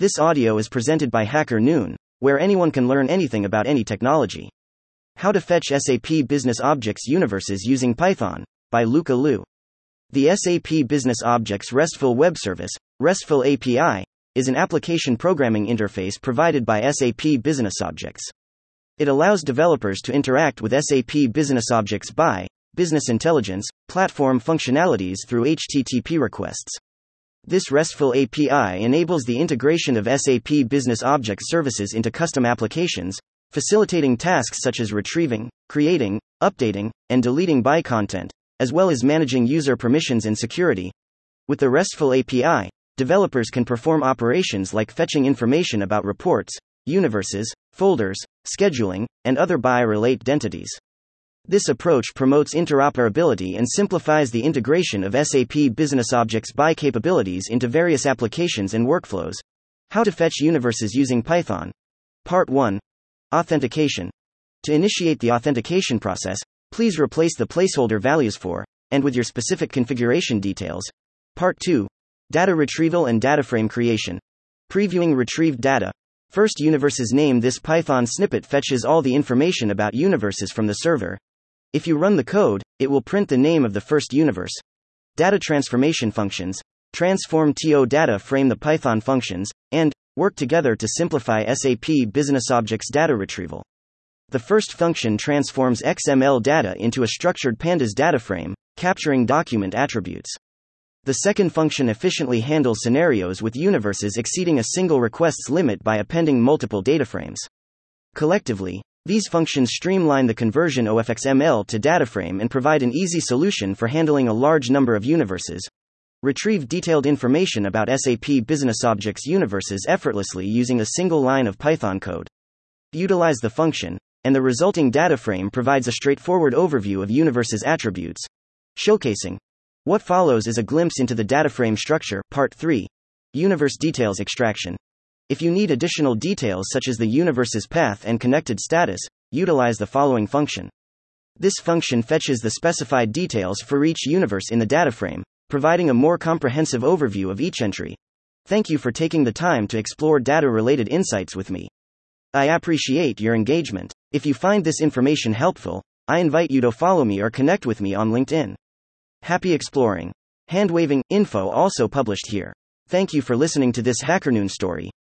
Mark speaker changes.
Speaker 1: This audio is presented by Hacker Noon, where anyone can learn anything about any technology. How to fetch SAP Business Objects Universes using Python by Luca Liu. The SAP Business Objects RESTful Web Service, RESTful API, is an application programming interface provided BI SAP Business Objects. It allows developers to interact with SAP Business Objects by business intelligence platform functionalities through HTTP requests. This RESTful API enables the integration of SAP Business Object services into custom applications, facilitating tasks such as retrieving, creating, updating, and deleting BI content, as well as managing user permissions and security. With the RESTful API, developers can perform operations like fetching information about reports, universes, folders, scheduling, and other BI related entities. This approach promotes interoperability and simplifies the integration of SAP Business Objects BI capabilities into various applications and workflows. How to fetch universes using Python. Part 1 Authentication. To initiate the authentication process, please replace the placeholder values for and with your specific configuration details. Part 2 Data retrieval and data frame creation. Previewing retrieved data. First universes name this Python snippet fetches all the information about universes from the server. If you run the code, it will print the name of the first universe. Data transformation functions, transform TO data frame the Python functions, and work together to simplify SAP Business Objects data retrieval. The first function transforms XML data into a structured pandas data frame, capturing document attributes. The second function efficiently handles scenarios with universes exceeding a single request's limit by appending multiple data frames. Collectively, these functions streamline the conversion of XML to dataframe and provide an easy solution for handling a large number of universes. Retrieve detailed information about SAP Business Objects universes effortlessly using a single line of Python code. Utilize the function, and the resulting data frame provides a straightforward overview of universes attributes. Showcasing. What follows is a glimpse into the data frame structure, part 3. Universe details extraction. If you need additional details such as the universe's path and connected status, utilize the following function. This function fetches the specified details for each universe in the data frame, providing a more comprehensive overview of each entry. Thank you for taking the time to explore data related insights with me. I appreciate your engagement. If you find this information helpful, I invite you to follow me or connect with me on LinkedIn. Happy exploring. Hand waving info also published here. Thank you for listening to this HackerNoon story.